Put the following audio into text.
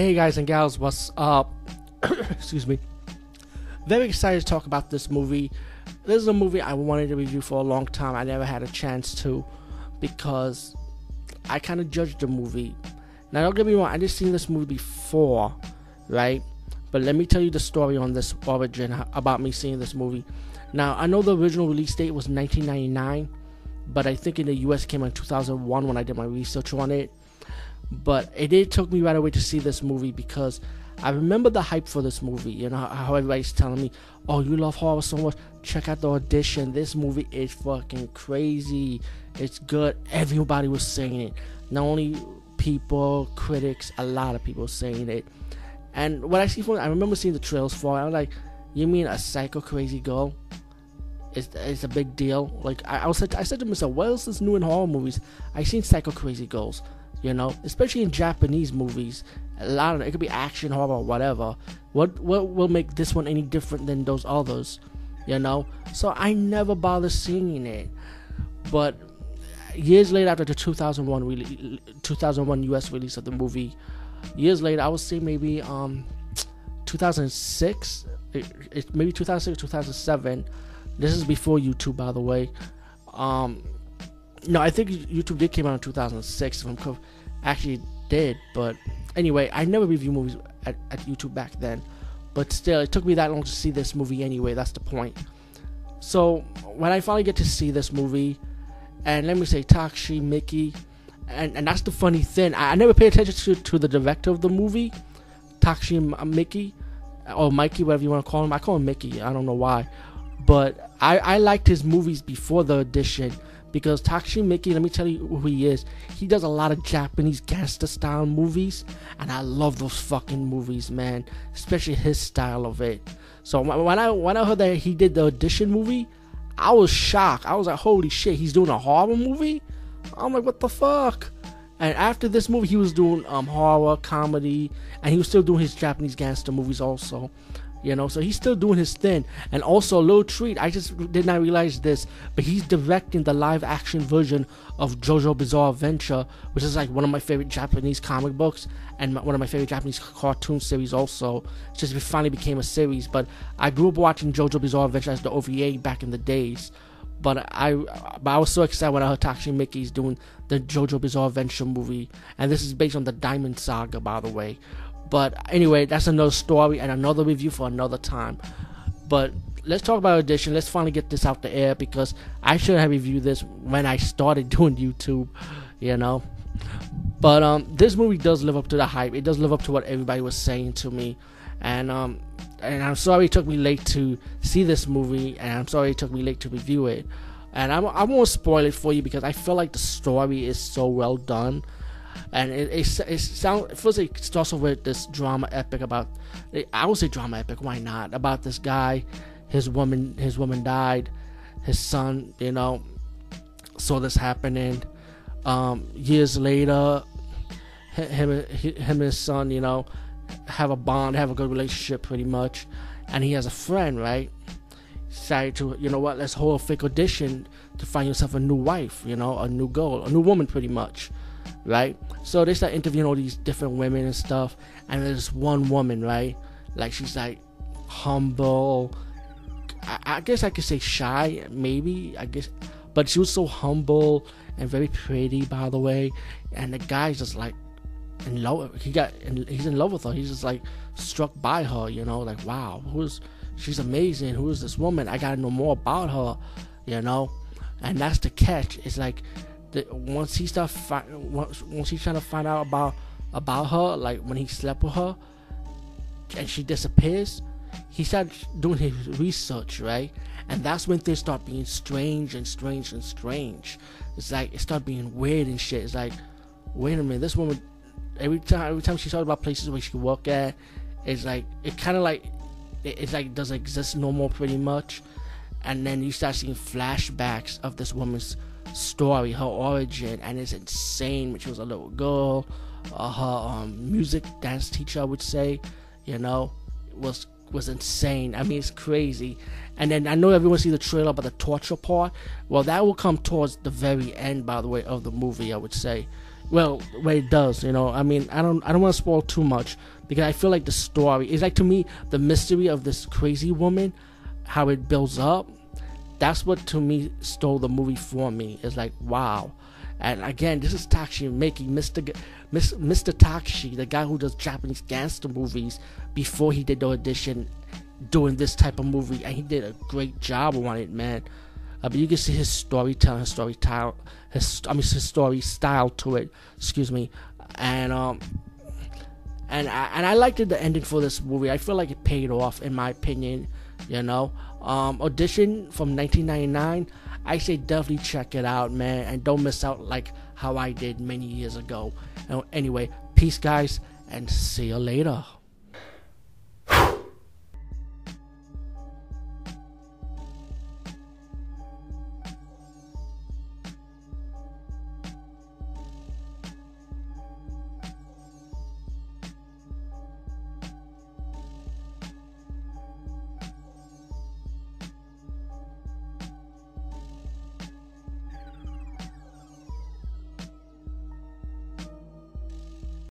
Hey guys and gals, what's up? Excuse me. Very excited to talk about this movie. This is a movie I wanted to review for a long time. I never had a chance to because I kind of judged the movie. Now, don't get me wrong, I just seen this movie before, right? But let me tell you the story on this origin about me seeing this movie. Now, I know the original release date was 1999, but I think in the US came in 2001 when I did my research on it. But it did took me right away to see this movie because I remember the hype for this movie. You know how everybody's telling me, "Oh, you love horror so much. Check out the audition. This movie is fucking crazy. It's good." Everybody was saying it. Not only people, critics, a lot of people saying it. And what I see from, I remember seeing the trails for. it. I was like, "You mean a psycho crazy girl?" It's, it's a big deal. Like I, I was, I said to myself, "What else is new in horror movies?" I seen psycho crazy girls you know, especially in Japanese movies. A lot of it, could be action, horror, whatever. What what will make this one any different than those others? You know, so I never bother seeing it. But years later, after the 2001 re- 2001 US release of the movie, years later, I would say maybe um 2006, it, it, maybe 2006 2007. This is before YouTube, by the way. Um, no, I think YouTube did came out in 2006. If I'm actually did, but anyway, I never review movies at, at YouTube back then. But still, it took me that long to see this movie anyway. That's the point. So when I finally get to see this movie, and let me say Takashi Miike, and, and that's the funny thing. I, I never paid attention to, to the director of the movie, Takashi Miike, or Mikey, whatever you want to call him. I call him Mickey. I don't know why, but I I liked his movies before the audition because Takashi Miike, let me tell you who he is. He does a lot of Japanese gangster style movies, and I love those fucking movies, man. Especially his style of it. So when I when I heard that he did the audition movie, I was shocked. I was like, holy shit, he's doing a horror movie. I'm like, what the fuck? And after this movie, he was doing um horror, comedy, and he was still doing his Japanese gangster movies also you know so he's still doing his thing. And also a little treat i just did not realize this but he's directing the live action version of jojo bizarre adventure which is like one of my favorite japanese comic books and one of my favorite japanese cartoon series also it just finally became a series. But i grew up watching jojo bizarre adventure as the ova back in the days. But I, but I was so excited when I heard Takashi Miike's doing the JoJo Bizarre Adventure movie, and this is based on the Diamond Saga, by the way. But anyway, that's another story and another review for another time. But let's talk about audition. Let's finally get this out the air because I should have reviewed this when I started doing YouTube, you know. But um, this movie does live up to the hype. It does live up to what everybody was saying to me, and um, and I'm sorry it took me late to see this movie, and I'm sorry it took me late to review it. And I'm, I won't spoil it for you because I feel like the story is so well done and it it, it sound first it starts off with this drama epic about I would say drama epic why not? About this guy his woman his woman died his son you know saw this happening. Um, years later him him and his son you know have a bond have a good relationship pretty much. And he has a friend right? Decided to you know what let's hold a fake audition to find yourself a new wife you know a new girl a new woman pretty much right? So they start interviewing all these different women and stuff, and there's one woman, right? Like she's like humble. I, I guess I could say shy, maybe. I guess, but she was so humble and very pretty, by the way. And the guy's just like in love. He got, he's in love with her. He's just like struck by her, you know, like wow, who's she's amazing. Who is this woman? I gotta know more about her, you know. And that's the catch. It's like once he start fi- once, once he's trying to find out about about her, like when he slept with her, and she disappears, he starts doing his research, right? And that's when things start being strange and strange and strange. It's like it start being weird and shit. It's like, wait a minute, this woman. Every time, every time she talks about places where she can work at, it's like it kind of like it, it's like doesn't exist no more, pretty much. And then you start seeing flashbacks of this woman's story, her origin, and it's insane. When she was a little girl, uh, her um, music dance teacher, I would say, you know, was was insane. I mean, it's crazy. And then I know everyone see the trailer about the torture part. Well, that will come towards the very end, by the way, of the movie. I would say, well, what it does, you know. I mean, I don't, I don't want to spoil too much because I feel like the story is like to me the mystery of this crazy woman, how it builds up. That's what to me stole the movie for me. It's like wow, and again, this is Takashi making Mr. G- Mr. Takashi, the guy who does Japanese gangster movies, before he did the audition, doing this type of movie, and he did a great job on it, man. Uh, but you can see his storytelling, his storytelling, his I mean his story style to it. Excuse me, and um, and I, and I liked the ending for this movie. I feel like it paid off, in my opinion. You know, um, audition from 1999. I say definitely check it out, man, and don't miss out like how I did many years ago. anyway, peace, guys, and see you later.